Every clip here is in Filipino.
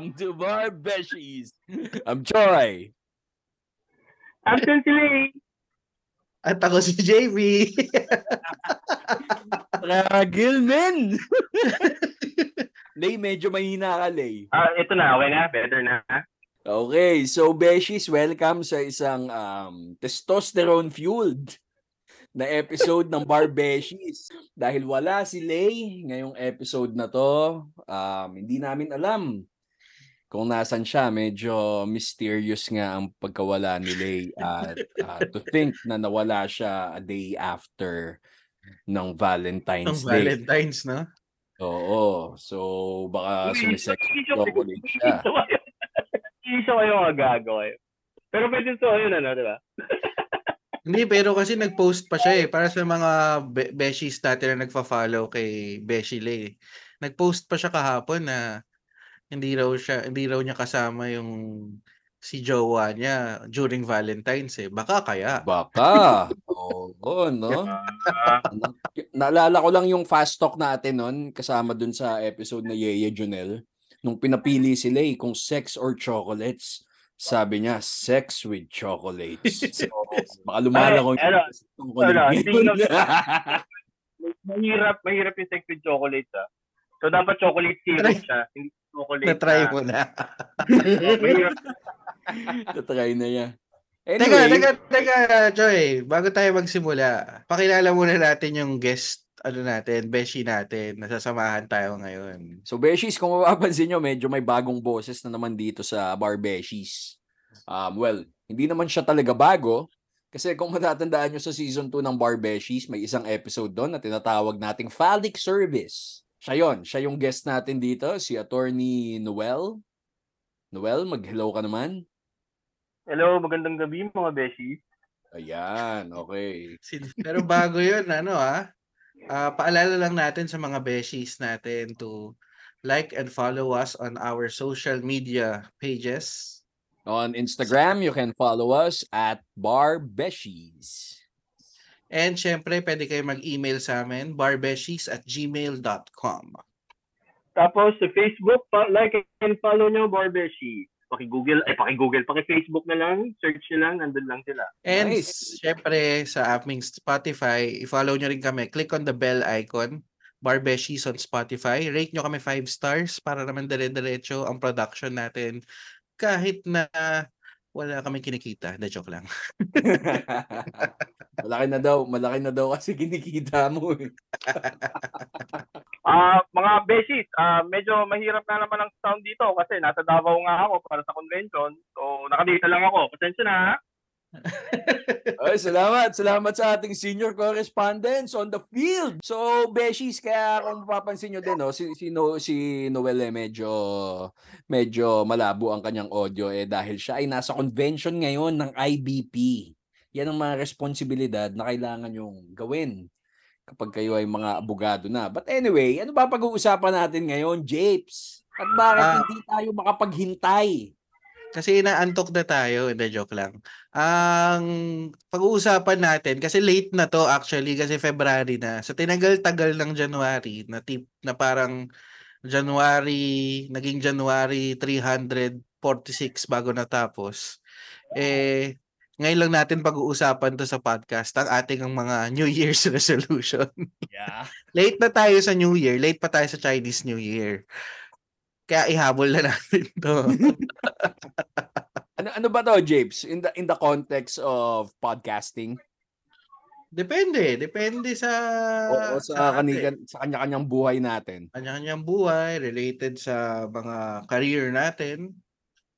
Welcome to Bar Beshies. I'm Troy. Absent eh. At ako si JB. Ragil, men! Lay, medyo mahina ka, Lay. Ah, ito na, okay na, better na. Okay, so Beshies, welcome sa isang um, testosterone-fueled na episode ng Bar Beshies. Dahil wala si Lay ngayong episode na to, um, hindi namin alam kung nasan siya. Medyo mysterious nga ang pagkawala ni Lay. At uh, to think na nawala siya a day after ng Valentine's Ang Day. Valentine's, no? Oo. So, baka Hindi, sumisex hindi siya-. Hindi siya kayo magago kayo. Pero pwede so yun ano, di ba? Hindi, pero kasi nag-post pa siya eh. Para sa mga be- beshies natin na nagfa-follow kay Beshi Lay. Nag-post pa siya kahapon na hindi raw siya, hindi raw niya kasama yung si jowa niya during Valentine's eh. Baka kaya. Baka. Oo, no? Na- Naalala ko lang yung fast talk natin nun, kasama dun sa episode na Yeye Junel, nung pinapili sila eh, kung sex or chocolates. Sabi niya, sex with chocolates. So, baka lumala ko Ay, ano, chocolate ano, mahirap, mahirap yung sex with chocolate ah. So dapat chocolate syrup siya, hindi chocolate Na-try na- mo na. Tatry na niya. Teka, Anyway, teka, teka, Joy. Bago tayo magsimula, pakilala muna natin yung guest ano natin, Beshi natin. Nasasamahan tayo ngayon. So Beshies, kung mapapansin nyo, medyo may bagong boses na naman dito sa Bar Beshies. Um, well, hindi naman siya talaga bago. Kasi kung matatandaan nyo sa season 2 ng Bar Beshies, may isang episode doon na tinatawag nating Phallic Service. Siya yon, siya yung guest natin dito, si Attorney Noel. Noel, mag-hello ka naman. Hello, magandang gabi mga beshi. Ayan, okay. Pero bago yun, ano ah, ah, paalala lang natin sa mga beshies natin to like and follow us on our social media pages. On Instagram, you can follow us at Bar Beshies. And syempre, pwede kayo mag-email sa amin, barbeshies at gmail.com. Tapos sa Facebook, pa, like and follow nyo Barbeshi. Paki-Google, ay paki-Google, paki-Facebook na lang, search nyo lang, nandun lang sila. And Nice. syempre, sa aming Spotify, i-follow nyo rin kami. Click on the bell icon, Barbeshies on Spotify. Rate nyo kami 5 stars para naman dire-diretso ang production natin kahit na wala kami kinikita. Na joke lang. malaki na daw, malaki na daw kasi kinikita mo eh. Ah, mga beshi, ah medyo mahirap na naman ang sound dito kasi nasa Davao nga ako para sa convention. So, nakadita lang ako. Pasensya na. ha? Ay, salamat. Salamat sa ating senior correspondents on the field. So, Beshies, kaya kung mapapansin nyo din, no, si, si, no, si Noel eh, medyo, medyo malabo ang kanyang audio eh dahil siya ay nasa convention ngayon ng IBP. Yan ang mga responsibilidad na kailangan yung gawin kapag kayo ay mga abogado na. But anyway, ano ba pag-uusapan natin ngayon, Japes? At bakit Ah. hindi tayo makapaghintay? Kasi inaantok na tayo. Hindi, joke lang. Ang pag-uusapan natin, kasi late na to actually, kasi February na. Sa tinagal-tagal ng January, na tip na parang January, naging January 346 bago natapos. Eh, ngayon lang natin pag-uusapan to sa podcast ang ating ang mga New Year's resolution. Yeah. late na tayo sa New Year, late pa tayo sa Chinese New Year. Kaya ihabol na natin to. Ano ano ba to, Japes? In the in the context of podcasting Depende, depende sa o, o sa atin. kanilang sa kanya-kanyang buhay natin? kanya-kanyang buhay related sa mga career natin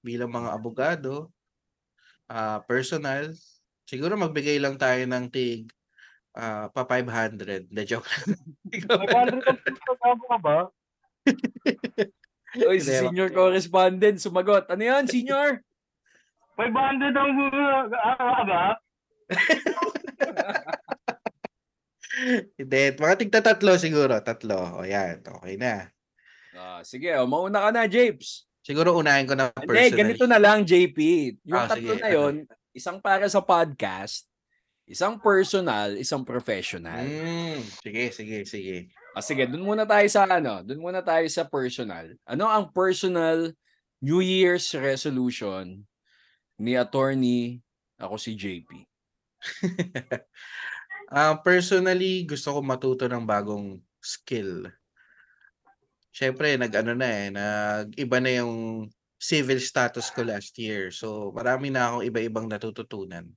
bilang mga abogado, ah personal. Siguro magbigay lang tayo ng tig ah, pa 500. The joke lang. 500 ang ka ba? Oy, si Hindi, senior correspondent sumagot. Ano 'yan, senior? 500 ang ah, ba? Hindi, mga tigta tatlo siguro, tatlo. O yan, okay na. Ah, sige, oh, mauna ka na, Japes. Siguro unahin ko na Hindi, personal. ganito na lang, JP. Yung Ah, tatlo sige. na yon, isang para sa podcast, isang personal, isang professional. Mm, sige, sige, sige. Ah, sige, dun muna tayo sa ano, dun muna tayo sa personal. Ano ang personal New Year's resolution ni attorney ako si JP? Ah, personally, gusto ko matuto ng bagong skill. Siyempre, nag-ano na eh, nag-iba na yung civil status ko last year. So, marami na akong iba-ibang natututunan.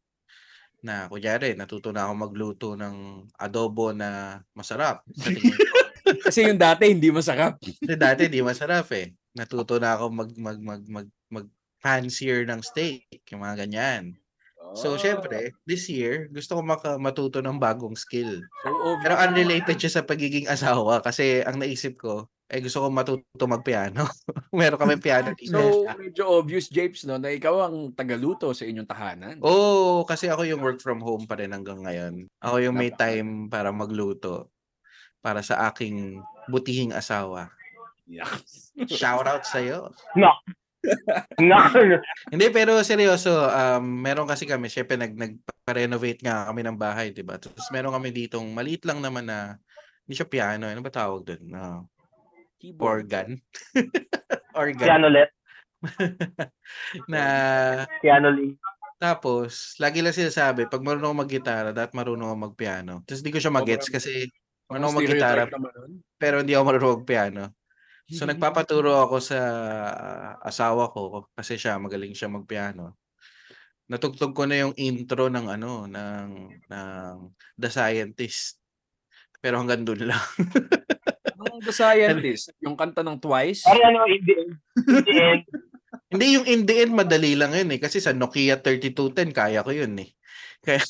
Na, kunyari, natuto na ako magluto ng adobo na masarap. Sa tingin. Kasi yung dati hindi masarap. Kasi dati di masarap eh. Natuto na ako mag mag mag mag, mag fancier ng steak, yung mga ganyan. So, Ah, syempre, this year, gusto ko maka, matuto ng bagong skill. So. Pero unrelated siya sa pagiging asawa kasi ang naisip ko, eh gusto ko matuto magpiano. Meron kami piano dito. So, medyo obvious, Japes, no, na ikaw ang tagaluto sa inyong tahanan. Oo, kasi ako yung work from home pa rin hanggang ngayon. Ako yung may time para magluto para sa aking butihing asawa. Yeah. Shout out sa'yo. No. no. Hindi, pero seryoso, um, meron kasi kami, syempre nag, nagpa-renovate nga kami ng bahay, di ba? Tapos meron kami ditong maliit lang naman na, hindi siya piano, ano ba tawag doon? No, Keyboard. organ. organ. Piano let. na Piano link. tapos, lagi lang sinasabi, pag marunong ako mag-gitara, dapat marunong ako mag-piano. Tapos di ko siya mag-gets kasi marunong ako mag-gitara, pero hindi ako marunong mag-piano. So nagpapaturo ako sa asawa ko kasi siya magaling siya magpiano. Natugtog ko na yung intro ng ano ng ng The Scientist. Pero hanggang doon lang. Ang The Scientist, yung kanta ng Twice. Pare ano, in the end, in the end, Hindi yung in the end madali lang yun eh kasi sa Nokia 3210 kaya ko yun eh. Kaya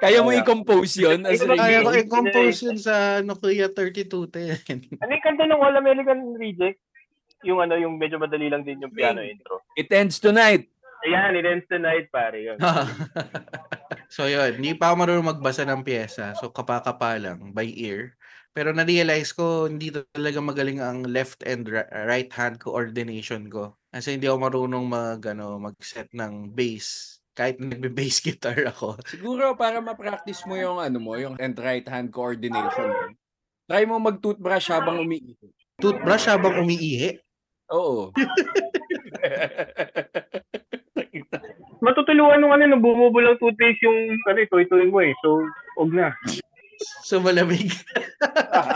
Kaya mo i-compose yun as Kaya kaya ko i-compose yun sa Nokia 3210. ano yung kanta ng All American Reject? Yung ano, yung medyo madali lang din yung piano intro. It ends tonight. Ayan, it ends tonight, pare. Yun. so yun, hindi pa ako marunong magbasa ng pyesa. So kapakapa lang by ear. Pero na-realize ko hindi talaga magaling ang left and ri- right hand coordination ko. Kasi hindi ako marunong mag ano, mag-set ng bass kahit nagbe-bass guitar ako. Siguro para ma-practice mo yung ano mo, yung and right hand coordination. mo, Try mo mag-toothbrush habang umiihi. Toothbrush habang umiihi. Oo. Matutulungan nung ano, nung bumubulang toothpaste yung ano, itoy-toy mo eh. So, og na. So malamig.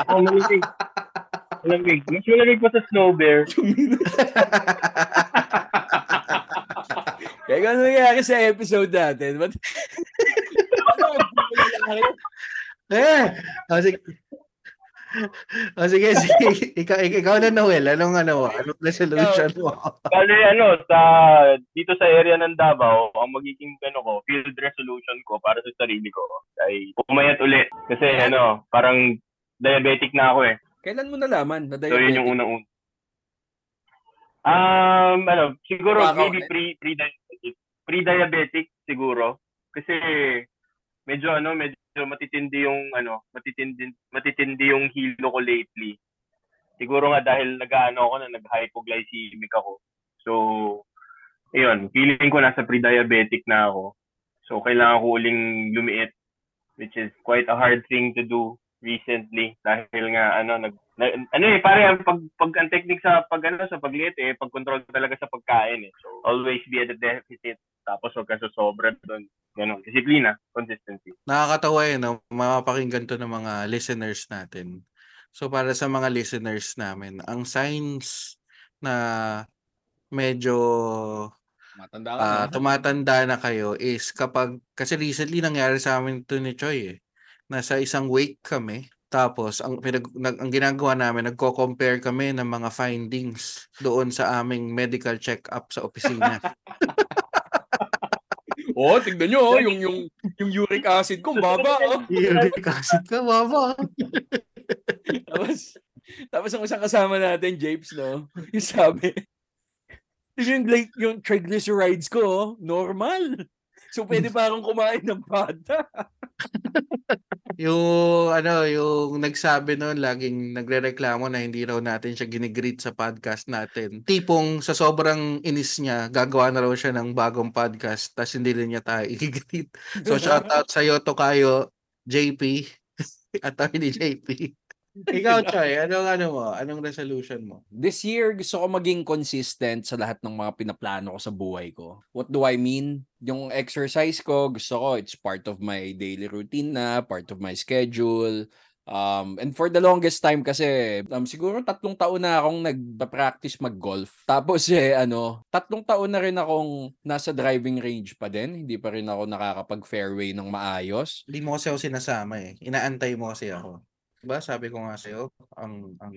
Oh, malamig. Malamig. Mas malamig pa sa snow bear. Kaya ano nangyari sa episode natin? Ba't... eh, oh, sige. Oh, sige, sige. Ikaw, ikaw na Noel. Anong ano? Anong resolution mo? Bale, ano, sa, dito sa area ng Davao, ang magiging, ano ko, field resolution ko para sa sarili ko ay pumayat ulit. Kasi, ano, parang diabetic na ako eh. Kailan mo nalaman na So, yun diabetic? yung unang-una. Um, ano, siguro Baka maybe pre pre-diabetic. Pre-diabetic siguro kasi medyo ano, medyo matitindi yung ano, matitindi matitindi yung hilo ko lately. Siguro nga dahil nag-ano ako na nag-hypoglycemic ako. So, ayun, feeling ko nasa pre-diabetic na ako. So, kailangan ko uling lumiit which is quite a hard thing to do recently dahil nga ano nag na, ano eh pare ang pag, pag ang technique sa pag ano sa pagliit eh pag-control talaga sa pagkain eh so always be at a deficit tapos wag ka sa sobra doon ganun disiplina consistency Nakakatawa yun, no? mapapakinggan to ng mga listeners natin. So para sa mga listeners namin, ang signs na medyo Matanda ka ah, na. tumatanda na kayo is kapag, kasi recently nangyari sa amin to ni Choi eh. Nasa isang wake kami, tapos ang, pinag, nag, ang ginagawa namin, nagko-compare kami ng mga findings doon sa aming medical check-up sa opisina. Oh, tignan nyo, oh, yung, yung, yung uric acid ko, baba. Oh. Uric acid ka, baba. Tapos, tapos ang isang kasama natin, Japes, no? Yung sabi, yung, like, yung triglycerides ko, oh, normal. So, pwede pa akong kumain ng pata. Yung ano, yung nagsabi noon laging nagrereklamo na hindi raw natin siya ginigreet sa podcast natin. Tipong sa sobrang inis niya, gagawa na raw siya ng bagong podcast tapos hindi rin niya tayo i-greet. So shout out sa iyo Tokayo, JP. Attorney JP. Ikaw, Choy, anong ano mo? Anong resolution mo? This year, gusto ko maging consistent sa lahat ng mga pinaplano ko sa buhay ko. What do I mean? Yung exercise ko, gusto ko, it's part of my daily routine na, part of my schedule. Um, and for the longest time kasi, um, siguro tatlong taon na akong nagpa-practice mag-golf. Tapos eh, ano, tatlong taon na rin akong nasa driving range pa din. Hindi pa rin ako nakakapag-fairway ng maayos. Hindi mo kasi ako sinasama eh. Inaantay mo kasi ako. Diba? Sabi ko nga sa'yo, ang, ang,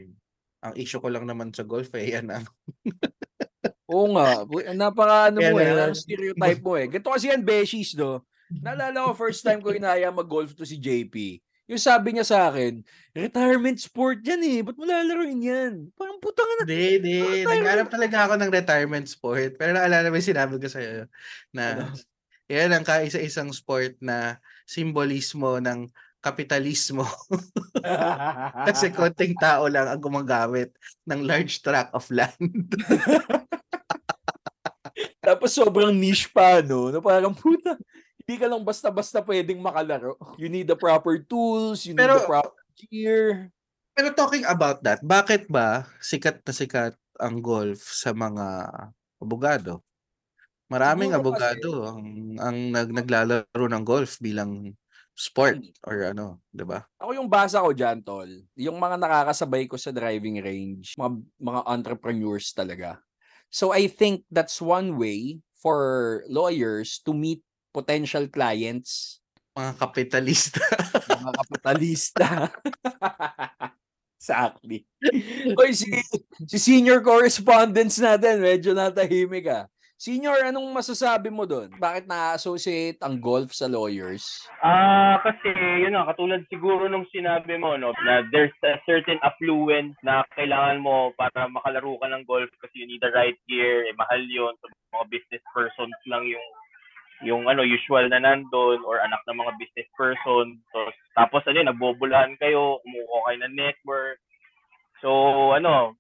ang issue ko lang naman sa golf eh, yan ang Oo nga. Napaka ano mo eh. stereotype mo eh. Ganito kasi yan, beshies, do. Naalala ko, first time ko inaya mag-golf to si JP. Yung sabi niya sa akin, retirement sport yan eh. Ba't mo lalaroin yan? Parang putang na. Hindi, hindi. Naghanap talaga ako ng retirement sport. Pero naalala mo yung sinabi ko sa'yo na Ano? yan ang kaisa-isang sport na simbolismo ng kapitalismo. Kasi konting tao lang ang gumagamit ng large tract of land. Tapos sobrang niche pa, no? Na parang puta. Hindi ka lang basta-basta pwedeng makalaro. You need the proper tools, you need Pero- the proper gear. Pero talking about that, bakit ba sikat na sikat ang golf sa mga abogado? Maraming Siguro kasi- abogado ang, ang nag, naglalaro ng golf bilang sport or ano, 'di ba? Ako yung basa ko dyan, tol. Yung mga nakakasabay ko sa driving range, mga, mga entrepreneurs talaga. So I think that's one way for lawyers to meet potential clients, Mga kapitalista. mga kapitalista. exactly. Oy, si, si senior correspondence natin, medyo natahimik ah. Senior, anong masasabi mo doon? Bakit na-associate ang golf sa lawyers? Ah, kasi yun nga, katulad siguro nung sinabi mo no, na there's a certain affluence na kailangan mo para makalaro ka ng golf kasi you need the right gear, eh, mahal yun. So, mga business persons lang yung yung ano usual na nandun or anak ng mga business person. So, tapos ano, nagbobulahan kayo, kumukuha kayo ng network. So, ano,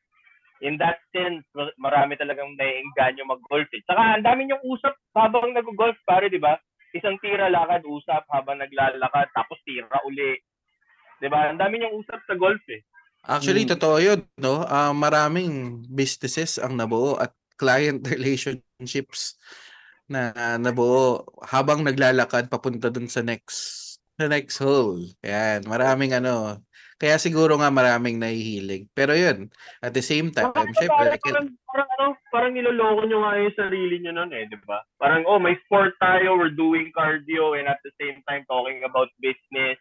in that sense, ma- marami talagang naiengganyo mag-golf. Eh. Saka ang dami yung usap habang nag-golf, pare, di ba? Isang tira lakad, usap habang naglalakad, tapos tira uli. Di ba? Ang dami yung usap sa golf eh. Actually, Mm. totoo 'yun, no? Ah, maraming businesses ang nabuo at client relationships na nabuo habang naglalakad papunta dun sa next sa next hole. Yan, maraming ano. Kaya siguro nga maraming nahihilig. Pero 'yun, at the same time, Parang, syempre, parang, parang, ano, parang niloloko nyo nga yung sarili nyo nun eh, di ba? Parang, oh, may sport tayo, we're doing cardio, and at the same time talking about business.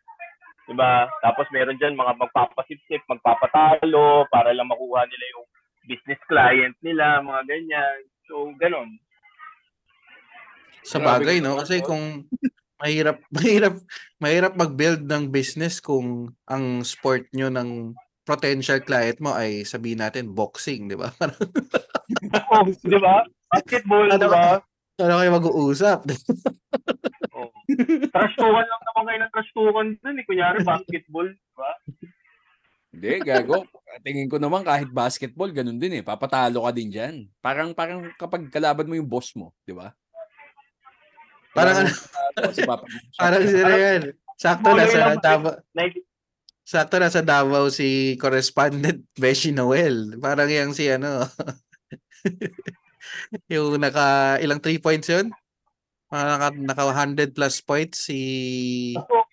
Di ba? Tapos meron dyan mga magpapasipsip, magpapatalo, para lang makuha nila yung business client nila, mga ganyan. So, ganon. Sa bagay, no? Kasi kung mahirap mahirap mahirap mag-build ng business kung ang sport nyo ng potential client mo ay sabihin natin boxing, di ba? Oh, di ba? Basketball, di ba? ano kayo mag-uusap? Oh. Trash talkan lang naman kayo ng trash talkan dun eh. Kunyari, basketball, di ba? Hindi, gago. Tingin ko naman kahit basketball, ganun din eh. Papatalo ka din dyan. Parang, parang kapag kalaban mo yung boss mo, di ba? Parang ano, Kasi papag- parang sila yan. Sakto Tuloy nasa lang, Davao, sakto nasa Davao si correspondent Beshi Noel. Parang yung si ano, yung naka, ilang 3 points yun? Naka, naka 100 plus points si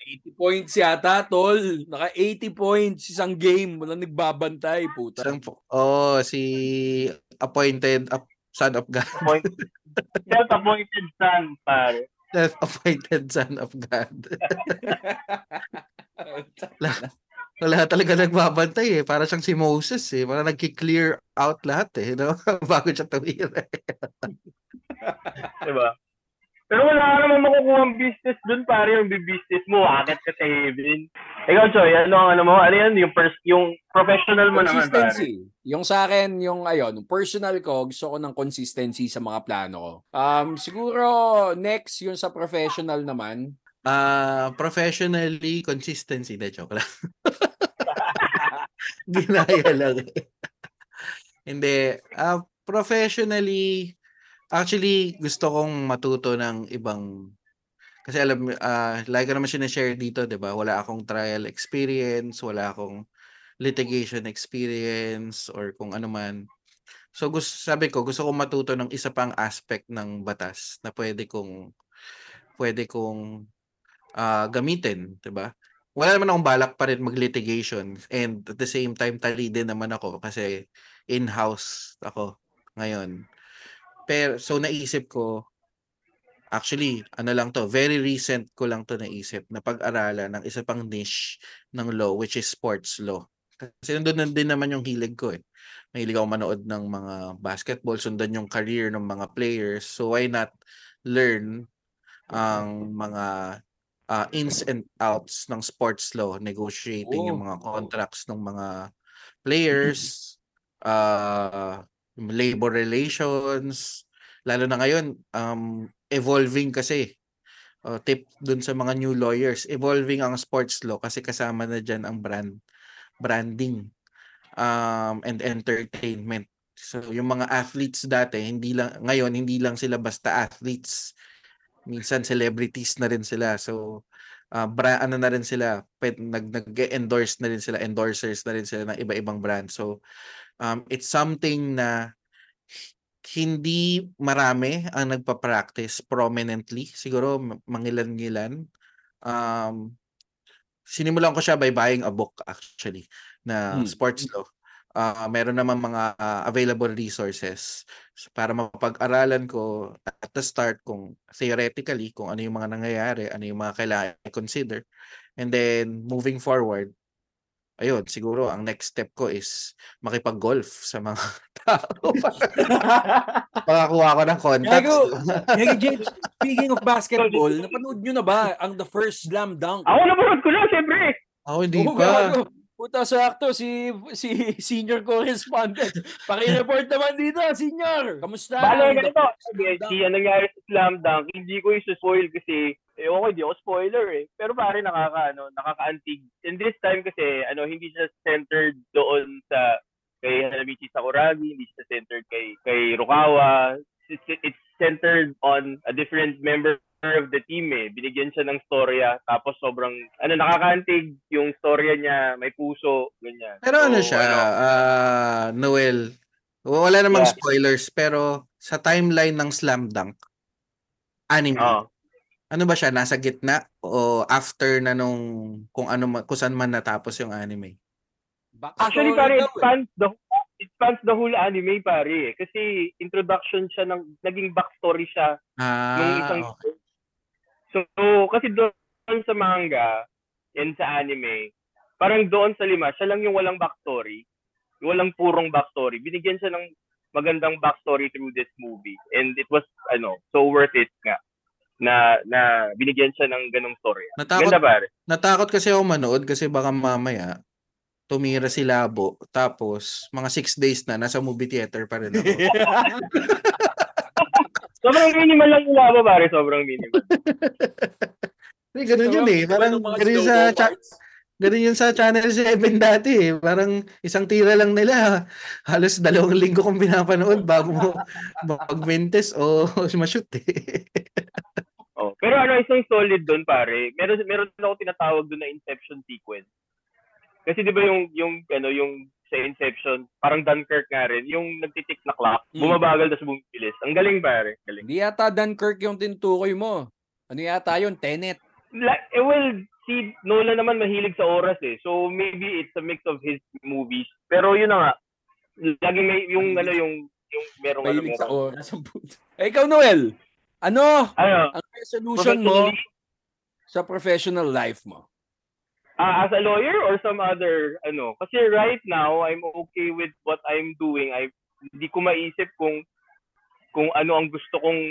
80 points yata, tol. Naka 80 points isang game. Walang nagbabantay, puta. isang, oh, si appointed up, son of God. point, self-appointed son, pare. Self-appointed son of God. Wala talaga nagbabantay eh. Para siyang si Moses eh. Para nagki-clear out lahat eh. No? Bago siya tumira. Di ba? Pero wala ka naman makukuha ang business dun, pare. Yung business mo, akit ka sa heaven. Ikaw, Choy, ano ang ano mo? Ano yan? Yung, pers- yung professional mo naman, pare. Consistency. Yung sa akin, yung ayun, personal ko, gusto ko ng consistency sa mga plano ko. Um, siguro, next, yung sa professional naman, Ah, professionally, consistency. De, joke lang. Ginaya lang. Hindi. Ah, professionally, actually, gusto kong matuto ng ibang Kasi alam mo, ah, lagi ko naman sinashare dito, 'di ba? Wala akong trial experience, wala akong litigation experience or kung ano man. So gus sabi ko, gusto kong matuto ng isa pang aspect ng batas na pwede kong pwede kong ah, gamitin, 'di ba? Wala naman akong balak pa rin mag-litigation and at the same time tali din naman ako kasi in-house ako ngayon. Pero so naisip ko actually ano lang to, very recent ko lang to naisip na pag-aralan ng isa pang niche ng law which is sports law. Kasi nandun na din naman yung hilig ko eh. Mahilig ako manood ng mga basketball, sundan yung career ng mga players. So why not learn ang mga ah, ins and outs ng sports law, negotiating yung Oh. mga contracts ng mga players, ah, yung labor relations, lalo na ngayon, um, evolving kasi. Oh, tip dun sa mga new lawyers, evolving ang sports law kasi kasama na dyan ang brand branding um, and entertainment. So yung mga athletes dati, hindi lang ngayon hindi lang sila basta athletes. Minsan celebrities na rin sila. So uh, bra, ano na rin sila, pwed, nag nag-endorse na rin sila, endorsers na rin sila ng iba-ibang brand. So um, it's something na hindi marami ang nagpa-practice prominently. Siguro mangilan-ngilan. Um, sinimulan ko siya by buying a book actually na Hmm. sports law. Ah, meron naman mga ah, available resources So, para mapag-aralan ko at the start kung theoretically kung ano yung mga nangyayari, ano yung mga kailangan i-consider. And then moving forward, ayun, siguro ang next step ko is makipag-golf sa mga tao para makakuha ko ng contacts. Gago! Hey, James, speaking of basketball, napanood nyo na ba ang the first slam dunk? Ako naman ko na, syempre. Ako hindi Oo, pa. gago. Puta sakto si si senior correspondent. Paki-report naman dito, senior. Kamusta? Ganito. the- Sige, si ang nangyari sa Slam Dunk, hindi ko i-spoil kasi, eh, okay, di ako spoiler eh. Pero pare, nakaka, ano, nakaka-antig. In this time kasi, ano, hindi siya centered doon sa kay Hanamichi Sakuragi, hindi siya centered kay kay Rukawa. It's, it's centered on a different member of the team eh. Binigyan siya ng storya, tapos sobrang, ano, nakakaantig yung storya niya, may puso, ganyan. Pero ano So, siya, ah, Noel, wala namang Yeah. spoilers, pero sa timeline ng Slam Dunk, anime, Oo. ano ba siya, nasa gitna o after na nung kung ano kung saan man natapos yung anime? Actually, pare, it eh. spans the it spans the whole anime, pare. eh. Kasi introduction siya ng naging backstory siya nung Ah, isang okay. So, kasi doon sa manga and sa anime, parang doon sa lima, siya lang yung walang backstory. Yung walang purong backstory. Binigyan siya ng magandang backstory through this movie. And it was, ano, so worth it nga na na binigyan siya ng ganong story. Natakot, Ganda pare. natakot kasi ako manood kasi baka mamaya tumira si Labo tapos mga six days na nasa movie theater pa rin ako. Sobrang minimal lang yung labo, pare. Sobrang minimal. Hindi, ganun yun eh. Parang Mga ganun yun sa, cha- ganun yun sa Channel 7 dati eh. Parang isang tira lang nila. Halos dalawang linggo kong pinapanood bago mo mag-mentes o ma-shoot eh. Oh. Pero ano, isang solid doon, pare. Meron meron ako tinatawag doon na Inception sequence. Kasi 'di ba yung yung ano yung sa Inception, parang Dunkirk nga rin, yung nagtitik na clock, Mm. bumabagal tapos bumibilis. Ang galing pare, galing. Hindi yata Dunkirk yung tinutukoy mo. Ano yata yun? Tenet. Like, eh, well, si Nolan naman mahilig sa oras eh. So maybe it's a mix of his movies. Pero yun na nga, laging may yung ano yung yung merong ano Mahilig sa merong. oras. Eh, ikaw, Noel. Ano Ano, ang resolution mo sa professional life mo? Ah, as a lawyer or some other ano kasi right now I'm okay with what I'm doing I hindi ko maisip kung kung ano ang gusto kong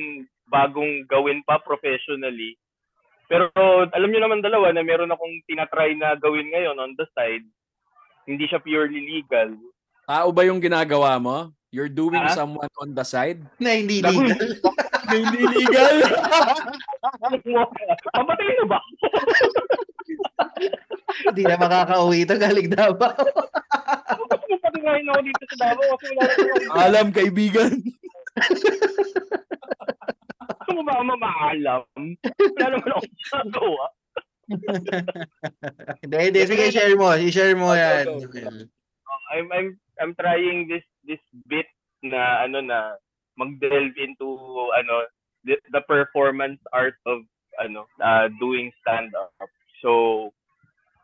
bagong gawin pa professionally pero alam niyo naman dalawa na meron akong tinatry na gawin ngayon on the side hindi siya purely legal Tao ba yung ginagawa mo? You're doing Ah? someone on the side? na hindi legal. Na hindi legal. Papatay na ba? Hindi na makakauwi ito galing Davao. Patingahin ako dito sa Davao kasi wala na Alam, kaibigan. Gusto mo ba ako mamaalam? Wala naman ako ginagawa. Hindi, hindi. Sige, share mo. I-share mo yan. go. I'm I'm I'm trying this this bit na ano na mag-delve into ano the, the performance art of ano uh, doing stand up. So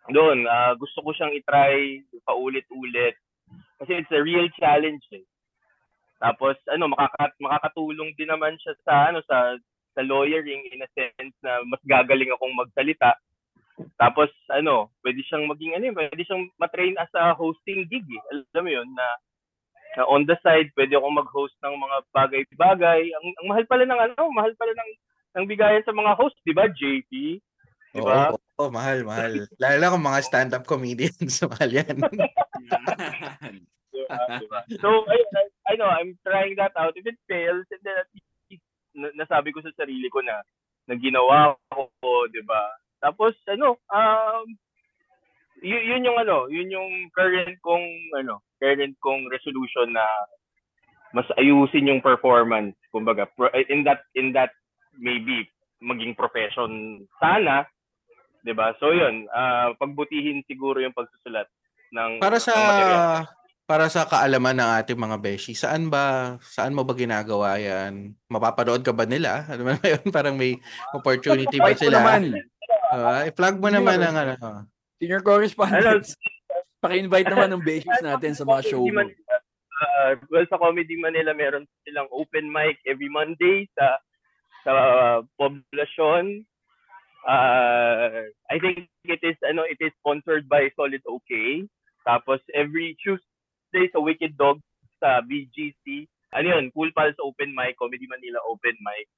doon uh, gusto ko siyang i-try paulit-ulit kasi it's a real challenge eh. Tapos ano makaka, makakatulong din naman siya sa ano sa sa lawyering in a sense na mas gagaling akong magsalita. Tapos ano, pwede siyang maging ano, pwede siyang matrain as a hosting gig. Eh. Alam mo 'yun na, na on the side pwede akong mag-host ng mga bagay-bagay. Ang, ang mahal pala ng ano, mahal pala ng ng bigayan sa mga host, 'di ba, JP? Di ba? Oo, mahal, mahal. Lalo na kung mga stand-up comedians, mahal yan. Di ba? Di ba? So, I, I, I know, I'm trying that out. If it fails, and then at least, na- nasabi ko sa sarili ko na, na ginawa ko, di ba? Tapos, ano, um, yun, yun yung ano, yun yung current kong, ano, current kong resolution na mas ayusin yung performance, kumbaga, in that, in that, maybe, maging profession sana, 'di ba? So 'yun, ah pagbutihin siguro yung pagsusulat ng Para sa ng para sa kaalaman ng ating mga beshi, saan ba saan mo ba ginagawa 'yan? Mapapanood ka ba nila? Ano ba yun? Parang may opportunity ba sila? naman. Ah, i-plug mo naman ang ano. Senior correspondent. Paki-invite naman ng beshies natin sa mga show mo. Man- ah, well, sa Comedy Manila, meron silang open mic every Monday sa sa poblasyon. Uh, I think it is ano it is sponsored by Solid OK. Tapos every Tuesday sa Wicked Dog sa BGC. Ano yun? Cool Pals Open Mic, Comedy Manila Open Mic.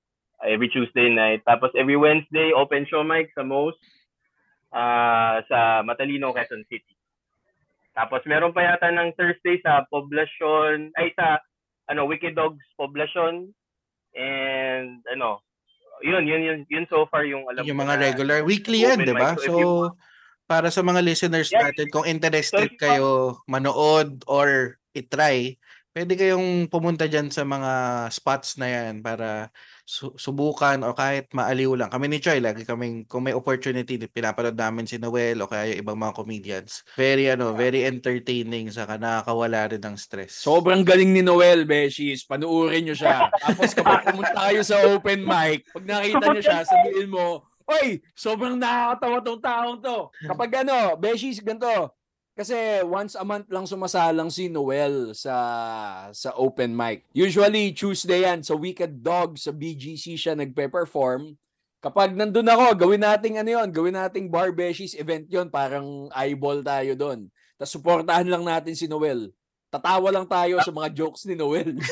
uh, every Tuesday night. Tapos every Wednesday, open show mic sa Most ah sa Matalino, Quezon City. Tapos meron pa yata ng Thursday sa Poblacion, ay sa ano, Wicked Dogs Poblacion. And ano, yun, yun, yun, yun so far yung alam Yung mga na- regular. Weekly yan, di ba? So, you- So, para sa mga listeners Yeah. natin, kung interested So, kayo manood or itry, pwede kayong pumunta dyan sa mga spots na yan para su- subukan o kahit maaliw lang. Kami ni Choi, lagi kaming, kung may opportunity, pinapanood namin si Noel o kaya yung ibang mga comedians. Very, ano, very entertaining saka nakakawala rin ng stress. Sobrang galing ni Noel, Beshies. Panuorin nyo siya. Tapos kapag pumunta kayo sa open mic, pag nakita nyo siya, sabihin mo, Oy, sobrang nakakatawa tong taong to. Kapag ano, Beshies, ganito. Kasi once a month lang sumasalang si Noel sa sa open mic. Usually Tuesday yan sa Wicked Dog sa BGC siya nagpe-perform. Kapag nandun ako, gawin nating ano yon, gawin nating Bar Beshies event yon, parang eyeball tayo doon. Tapos suportahan lang natin si Noel. Tatawa lang tayo sa mga jokes ni Noel.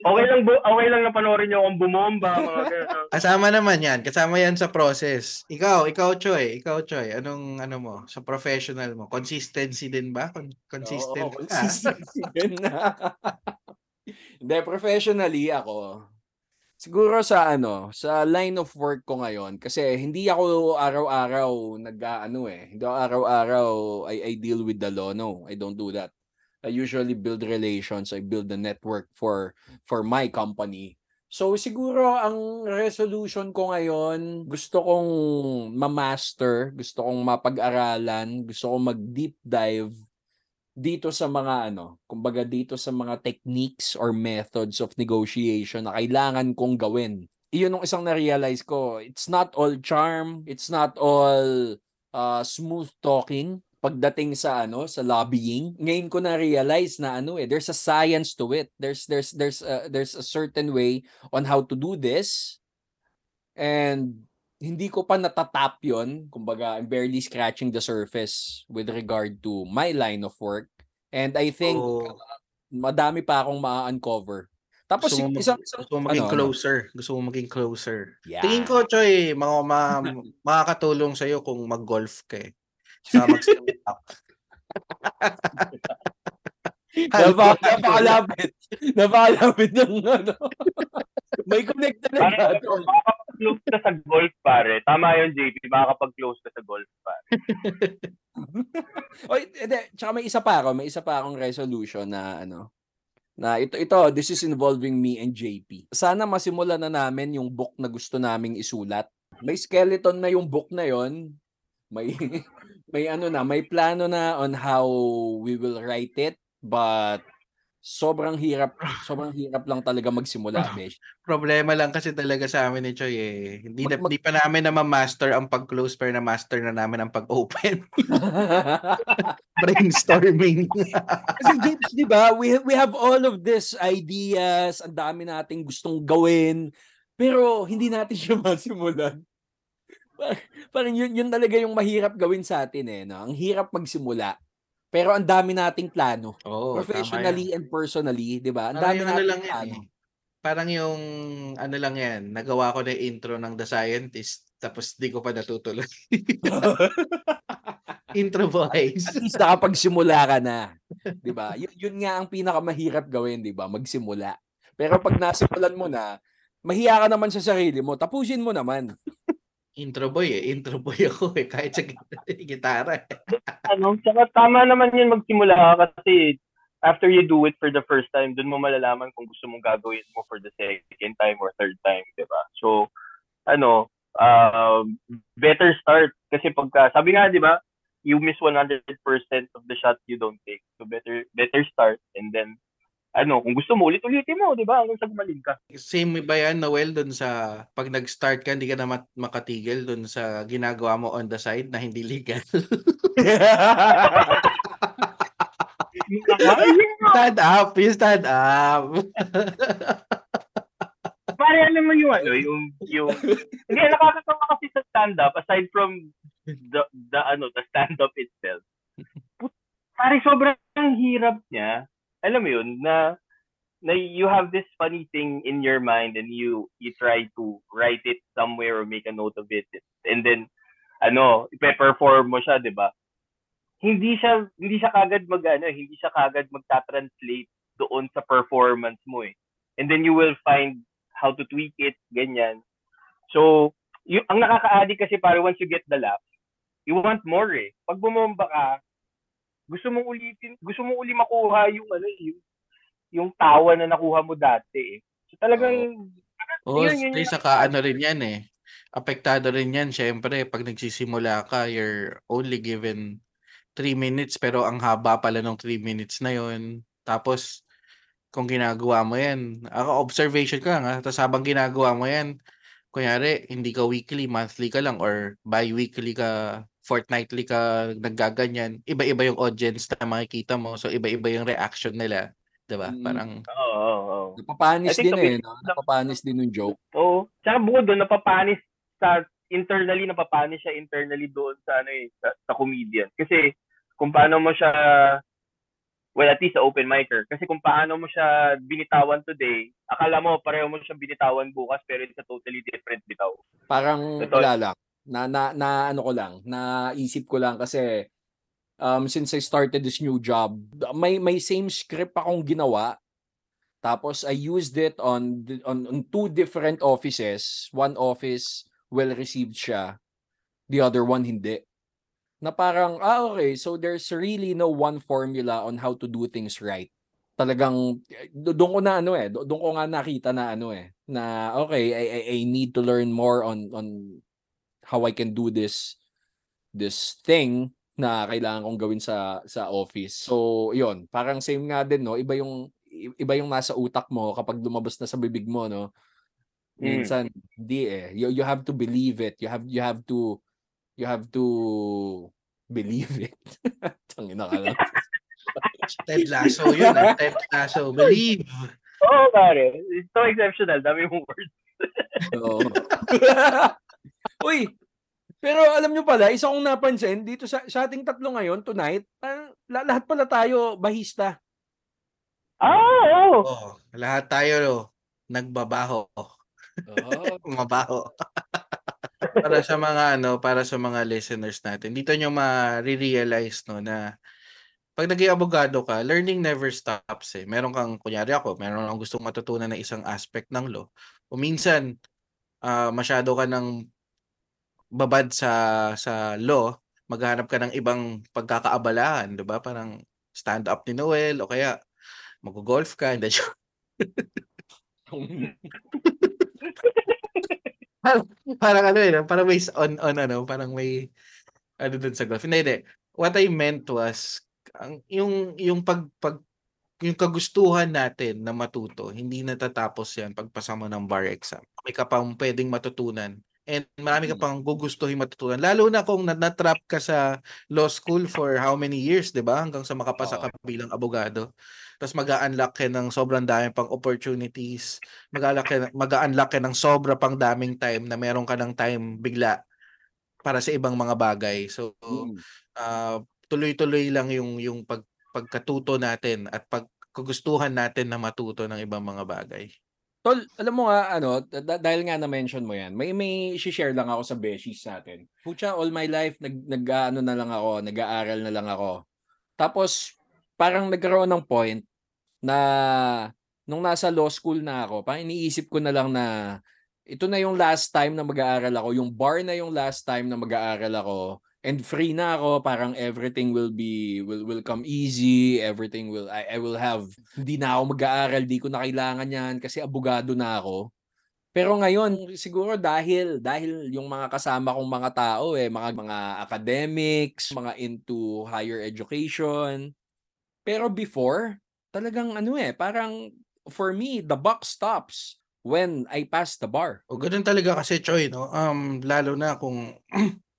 Okay lang bu- okay lang na panoorin niyo kung bumomba mga ganun. Kasama naman yan. Kasama yan sa process. Ikaw, ikaw Choi. Ikaw Choi. Anong ano mo? Sa professional mo? Consistency din ba? Con- consistent Oo, ka? consistency din na. Hindi, professionally ako. Siguro sa ano, sa line of work ko ngayon kasi hindi ako araw-araw nag-ano eh. Hindi ako araw-araw I, I deal with the law. No, I don't do that. I usually build relations, I build a network for for my company. So siguro ang resolution ko ngayon, gusto kong ma-master, gusto kong mapag-aralan, gusto kong mag-deep dive dito sa mga ano, kumbaga dito sa mga techniques or methods of negotiation na kailangan kong gawin. Iyon ang isang na-realize ko. It's not all charm, it's not all uh, smooth talking pagdating sa ano sa lobbying ngayon ko na realize na ano eh there's a science to it there's there's there's a, there's a certain way on how to do this and hindi ko pa natatap yon kumbaga I'm barely scratching the surface with regard to my line of work and I think So, madami pa akong ma-uncover tapos gusto mo, isang, isang gusto mo maging ano, ano? closer. Gusto mo maging closer. Yeah. Tingin ko, Choi, mga, ma, makakatulong sa'yo kung mag-golf ka eh. Saka mag-stand up. Napaka, napakalapit. Napakalapit ng ano. May connect talaga. makakapag-close ka sa golf pare. Tama yun JP, makakapag-close ka sa golf pare. Oy, hindi, tsaka may isa pa ako, may isa pa akong resolution na ano. na ito ito this is involving me and JP. Sana masimulan na namin yung book na gusto naming isulat. May skeleton na yung book na yon. May may ano na, may plano na on how we will write it, but sobrang hirap, sobrang hirap lang talaga magsimula, besh. Problema lang kasi talaga sa amin ni Choy eh. Hindi, na, Mag- mag- hindi pa namin na ma-master ang pag-close pero na-master na namin ang pag-open. Brainstorming. Kasi James, 'di ba, we we have all of these ideas, ang dami nating gustong gawin, pero hindi natin siya masimulan. Par- Parang yun, yun talaga yung mahirap gawin sa atin eh, no? Ang hirap magsimula. Pero ang dami nating plano. Yan. professionally and personally, 'di ba? Ang Parang dami ano nating lang yan plano. eh. Parang yung ano lang yan, nagawa ko na intro ng The Scientist tapos di ko pa natutuloy. intro boys. At least nakapagsimula ka na. 'Di ba? Yun, yun nga ang pinakamahirap gawin, 'di ba? Magsimula. Pero pag nasimulan mo na, mahiya ka naman sa sarili mo, tapusin mo naman. Intro boy eh. Intro boy ako eh. Kahit sa git- gitara. eh. ano, saka tama naman yun magsimula ka kasi after you do it for the first time, dun mo malalaman kung gusto mong gagawin mo for the second time or third time, di ba? So, ano, um, better start. Kasi pagka, sabi nga, di ba, you miss 100% of the shots you don't take. So, better better start and then, ano, kung gusto mo, ulit-ulitin mo, di ba? Hanggang sa gumaling ka. Same ba yan, Noel, dun sa pag nag-start ka, hindi ka na mat- makatigil dun sa ginagawa mo on the side na hindi legal. stand up! You stand up! Pare, alam mo yung ano, yung, yung, hindi, nakakatawa kasi sa stand-up, aside from the, the, ano, the stand-up itself, pare, sobrang hirap niya. Alam mo yun, na, na you have this funny thing in your mind and you, you try to write it somewhere or make a note of it. And then, ano, ipe-perform mo siya, di ba? Hindi siya, hindi siya kagad mag, ano, hindi siya kagad magta-translate doon sa performance mo eh. And then you will find how to tweak it, ganyan. So, yung, ang nakaka-addict kasi para once you get the laugh, you want more eh. Pag bumomba ka, gusto mong ulitin, gusto mong uli makuha yung ano eh, yung, yung tawa na nakuha mo dati eh. So talagang, Oo, Yun, yun stay yung saka ano rin yan eh. Apektado rin yan, syempre, pag nagsisimula ka, you're only given 3 minutes, pero ang haba pala ng 3 minutes na yon Tapos, kung ginagawa mo yan, ako, observation ko lang ha, tapos habang ginagawa mo yan, kunyari, hindi ka weekly, monthly ka lang, or bi-weekly ka, fortnightly ka naggaganyan, iba-iba yung audience na makikita mo, so iba-iba yung reaction nila. 'di ba? Mm. Parang, oo, oo, oo. Napapanis I think din eh, no? Napapanis din yung joke. Oo. Tsaka bukod doon, napapanis sa internally, napapanis siya internally doon sa ano eh, sa, sa comedian. Kasi kung paano mo siya, well, at least sa open micer, kasi kung paano mo siya binitawan today, akala mo pareho mo siyang binitawan bukas, pero it's a totally different bitaw. Parang Totoo. wala lang. Na, na, na ano ko lang, naisip ko lang kasi um, since I started this new job, may may same script akong ginawa. Tapos I used it on on, on two different offices. One office well received siya. The other one hindi. Na parang ah okay, so there's really no one formula on how to do things right. Talagang do- doon ko na ano eh, do- doon ko nga nakita na ano eh, na okay, I, I, I need to learn more on on how I can do this this thing na kailangan kong gawin sa sa office. So, 'yon, parang same nga din no, iba yung iba yung nasa utak mo kapag lumabas na sa bibig mo no. Mm. Minsan hindi eh. You, you have to believe it. You have you have to you have to believe it. Tangina ka lang. Ted Lasso yun ah. Ted Lasso. Believe. Oo, pare. It's so exceptional. Dami mong words. Oo. Uy, pero alam nyo pala, isa kong napansin dito sa, sa ating tatlo ngayon tonight, la- lahat pala tayo bahista. Ah, oo. Oh, lahat tayo nagbabaho. Oh. Mabaho. para sa mga ano, para sa mga listeners natin. Dito nyo ma-realize no na pag naging abogado ka, learning never stops eh. Meron kang, kunyari ako, meron akong gustong matutunan na isang aspect ng law. O minsan, ah, masyado ka ng babad sa sa law, maghanap ka ng ibang pagkakaabalahan, 'di ba? Parang stand up ni Noel o kaya Mag-golf ka, hindi joke. Parang, parang ano eh, parang may on on ano, parang may ano dun sa golf. Hindi, hindi. What I meant was ang yung yung pag pag yung kagustuhan natin na matuto, hindi natatapos yan pagpasa mo ng bar exam. May ka pang pwedeng matutunan. And marami ka Mm. pang gugustuhin matutunan. Lalo na kung na- na-trap ka sa law school for how many years, di ba? Hanggang sa makapasa ka bilang abogado. Tapos mag-unlock ka ng sobrang dami pang opportunities. Mag-unlock ka, mag-unlock ka ng sobra pang daming time na meron ka ng time bigla para sa ibang mga bagay. So, ah, tuloy-tuloy lang yung yung pag pagkatuto natin at pagkagustuhan natin na matuto ng ibang mga bagay. Tol, alam mo nga, ano, da- dahil nga na-mention mo yan, may may share lang ako sa beshies natin. Pucha, all my life, nag, nag ano na lang ako, nag-aaral na lang ako. Tapos, parang nagkaroon ng point na nung nasa law school na ako, parang iniisip ko na lang na ito na yung last time na mag-aaral ako, yung bar na yung last time na mag-aaral ako, and free na ako, parang everything will be will will come easy, everything will I, I will have hindi na ako mag-aaral, di ko na kailangan yan kasi abogado na ako. Pero ngayon, siguro dahil dahil yung mga kasama kong mga tao eh, mga mga academics, mga into higher education. Pero before, talagang ano eh, parang for me, the buck stops when I pass the bar. O ganun talaga kasi Choy, no? Um, lalo na kung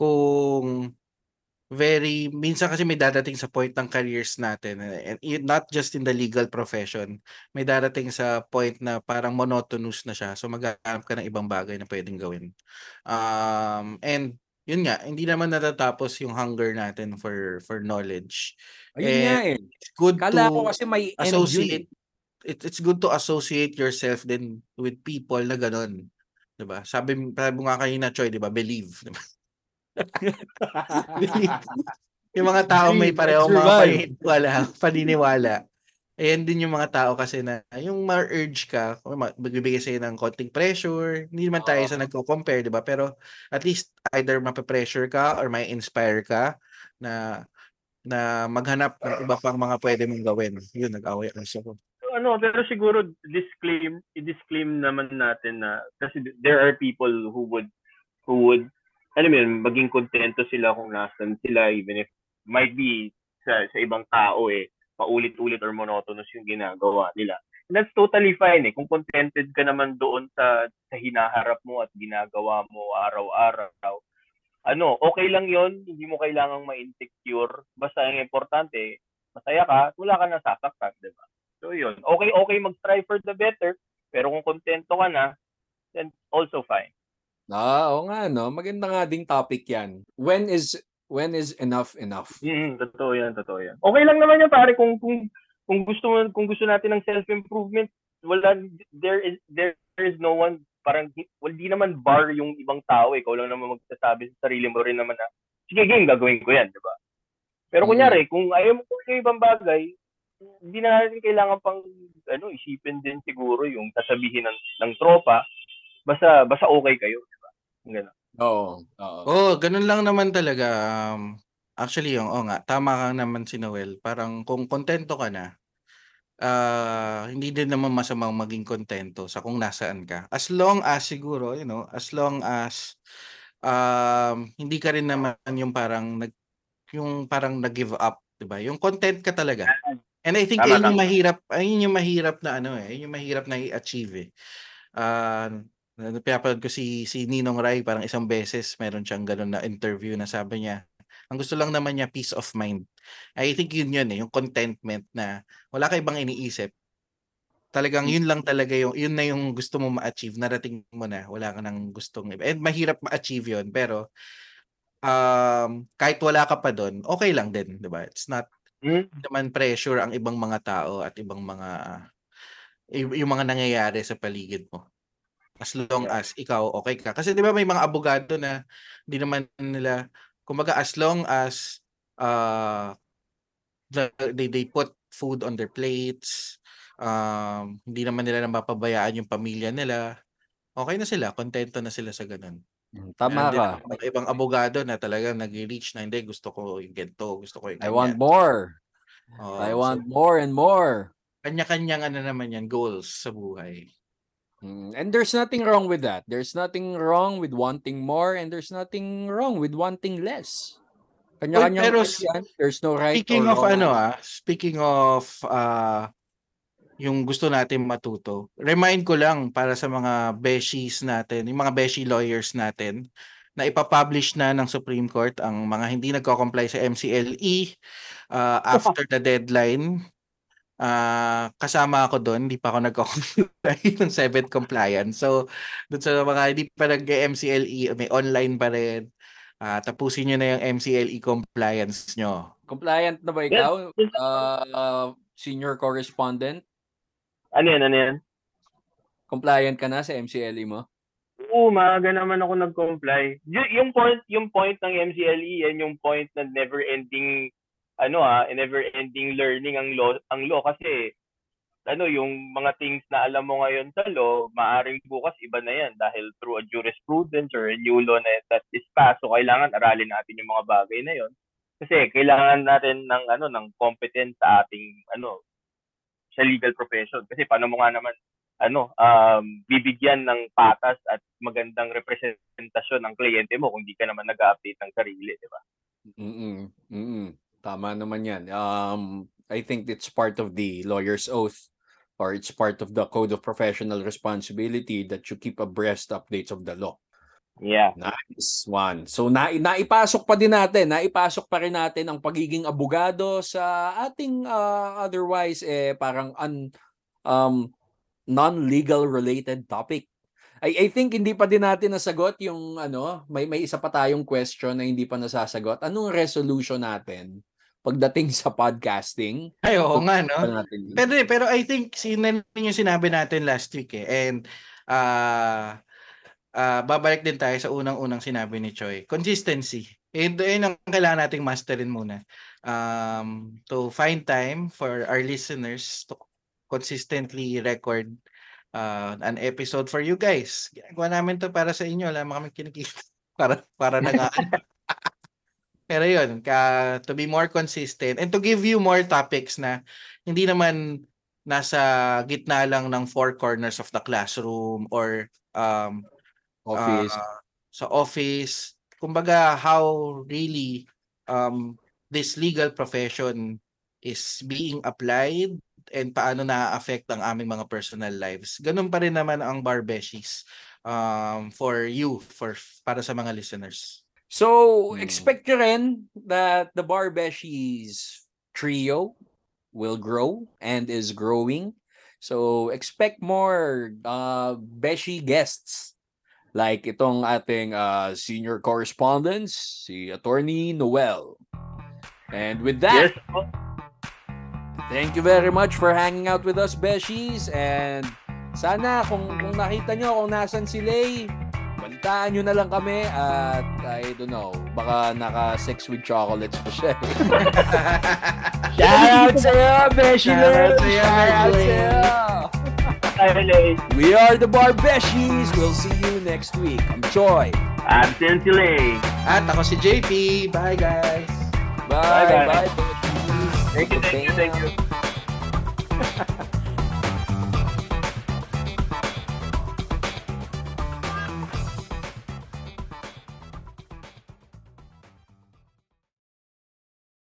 kung very minsan kasi may dadating sa point ng careers natin and not just in the legal profession may dadating sa point na parang monotonous na siya so maghahanap ka ng ibang bagay na pwedeng gawin um and yun nga hindi naman natatapos yung hunger natin for for knowledge Ayun nga eh. it's good Kala to ko kasi may yun eh. associate it, it's good to associate yourself then with people na ganun 'di ba sabi sabi mo nga kanina Choy 'di ba believe 'di ba? Yung mga tao may parehong mga paniniwala paniniwala. Ayan din yung mga tao kasi na yung ma-urge ka magbibigay sa'yo ng konting pressure hindi naman tayo sa nagko-compare 'di ba? Pero at least either mape-pressure ka or may inspire ka na na maghanap ng iba pang mga pwede mong gawin. Yun nag-away ako ano, pero siguro disclaim, i-disclaim naman natin na kasi there are people who would who would alam mo yun, maging kontento sila kung nasan sila even if might be sa, sa ibang tao eh paulit-ulit or monotonous yung ginagawa nila. And that's totally fine eh. Kung contented ka naman doon sa sa hinaharap mo at ginagawa mo araw-araw, ano, okay lang yon hindi mo kailangang ma-insecure. Basta ang importante, masaya ka wala ka nang sasaktan, di ba? So yun, okay, okay mag-strive for the better, pero kung kontento ka na, then also fine. Ah, oo nga no. Maganda nga ding topic 'yan. When is when is enough enough? Mm, totoo yan, totoo yan. Okay lang naman yan pare kung kung kung gusto mo kung gusto natin ng self-improvement, wala there is there is no one parang hi- hindi naman bar yung ibang tao, ikaw lang naman magsasabi sa sarili mo rin naman na sige game gagawin ko yan, di ba? Pero Mm. kunyari, kung ayaw mo kung yung ibang bagay, hindi na natin kailangan pang ano, isipin din siguro yung sasabihin ng ng tropa basta basta okay kayo, di? Ganun. Oo, oo. Oh, ganun lang naman talaga. Um, actually, yung, oh nga, tama ka naman si Noel. Parang kung kontento ka na, ah, hindi din naman masamang maging kontento sa kung nasaan ka. As long as siguro, you know, as long as um, hindi ka rin naman yung parang nag yung parang nag-give up, 'di ba? Yung content ka talaga. And I think Tama, ayun yung mahirap, ayun yung mahirap na ano eh, ayun yung mahirap na i-achieve eh. Ah, pinapanood ko si si Ninong Rai parang isang beses meron siyang ganun na interview na sabi niya, ang gusto lang naman niya peace of mind. I think yun yun eh, yung contentment na wala ka ibang iniisip. Talagang yun lang talaga yung yun na yung gusto mo ma-achieve, narating mo na, wala ka nang gustong iba. And mahirap ma-achieve yun, pero um, kahit wala ka pa doon, okay lang din, 'di ba? It's not Hmm? hindi naman pressure ang ibang mga tao at ibang mga yung mga nangyayari sa paligid mo. As long Yeah. as ikaw okay ka. Kasi 'di ba may mga abogado na hindi naman nila kumbaga as long as uh, the, they they put food on their plates, um, hindi naman nila napapabayaan yung pamilya nila. Okay na sila, kontento na sila sa ganun. Mm, Tama din ka. mga ibang abogado na talagang nag-reach na hindi gusto ko yung ganito, gusto ko yung I want ganyan. more. Oo, I so- want more and more. kanya-kanyang ano naman yan, goals sa buhay. Mm, And there's nothing wrong with that. There's nothing wrong with wanting more and there's nothing wrong with wanting less. Kanya-kanyang pero yan. There's no right Speaking of wrong. ano ah, speaking of ah yung gusto natin matuto. Remind ko lang para sa mga beshies natin, yung mga beshi lawyers natin na ipapublish na ng Supreme Court ang mga hindi nagko-comply sa MCLE ah, after the deadline. Ah, kasama ako doon, hindi pa ako nagko-comply ng seventh compliance. So, doon sa mga hindi pa nag-MCLE, may online pa rin. Ah, tapusin nyo na yung MCLE compliance nyo. Compliant na ba Yes. ikaw? Uh, senior correspondent? Ano yan, ano yan? Compliant ka na sa MCLE mo? Oo, maaga naman ako nag-comply. Y- yung point, yung point ng MCLE, yan yung point na never-ending, ano ah, never-ending learning ang law, ang law kasi ano, yung mga things na alam mo ngayon sa law, maaring bukas iba na yan dahil through a jurisprudence or a new law na that is passed. So, kailangan aralin natin yung mga bagay na yon Kasi kailangan natin ng ano ng competence sa ating ano sa legal profession. Kasi paano mo nga naman ano, um, bibigyan ng patas at magandang representasyon ng kliyente mo kung di ka naman nag-update ng sarili, di ba? Mm-mm. Mm-mm. Tama naman yan. Um, I think it's part of the lawyer's oath or it's part of the code of professional responsibility that you keep abreast updates of the law. Yeah. Nice one. So na naipasok pa din natin, naipasok pa rin natin ang pagiging abogado sa ating ah, otherwise eh parang un, um non-legal related topic. I, I think hindi pa din natin nasagot yung ano, may may isa pa tayong question na hindi pa nasasagot. Anong resolution natin pagdating sa podcasting? Ay, oo nga, no? natin. Pero, pero I think sinan yung sinabi natin last week eh. And ah ah, babalik din tayo sa unang-unang sinabi ni Choi. Consistency. And yun ang kailangan nating masterin muna. Um, to find time for our listeners to consistently record uh, an episode for you guys. Ginagawa namin to para sa inyo. Wala naman kami kinikita. Para, para nag Pero yun, ka, to be more consistent and to give you more topics na hindi naman nasa gitna lang ng four corners of the classroom or um, office. ah, sa office. Kumbaga, how really um, this legal profession is being applied and paano na-affect ang aming mga personal lives. Ganun pa rin naman ang Barbeshies um, for you, for para sa mga listeners. So, Hmm. expect nyo rin that the Barbeshies trio will grow and is growing. So, expect more uh, Beshi guests. Like itong ating uh, senior correspondents, si Attorney Noel. And with that, Yes. Thank you very much for hanging out with us, Beshies. And sana kung, kung nakita nyo kung nasan si Lay, balitaan nyo na lang kami at I don't know, baka naka-sex with chocolates pa siya. Shout out sa'yo, Beshi Shout out sa'yo, Shout out sa'yo! We are the Bar Beshies. We'll see you next week. I'm Joy. I'm Sensei Lay. At ako si JP. Bye guys! Bye, Bye, bye. guys. Thank you, thank you, thank you.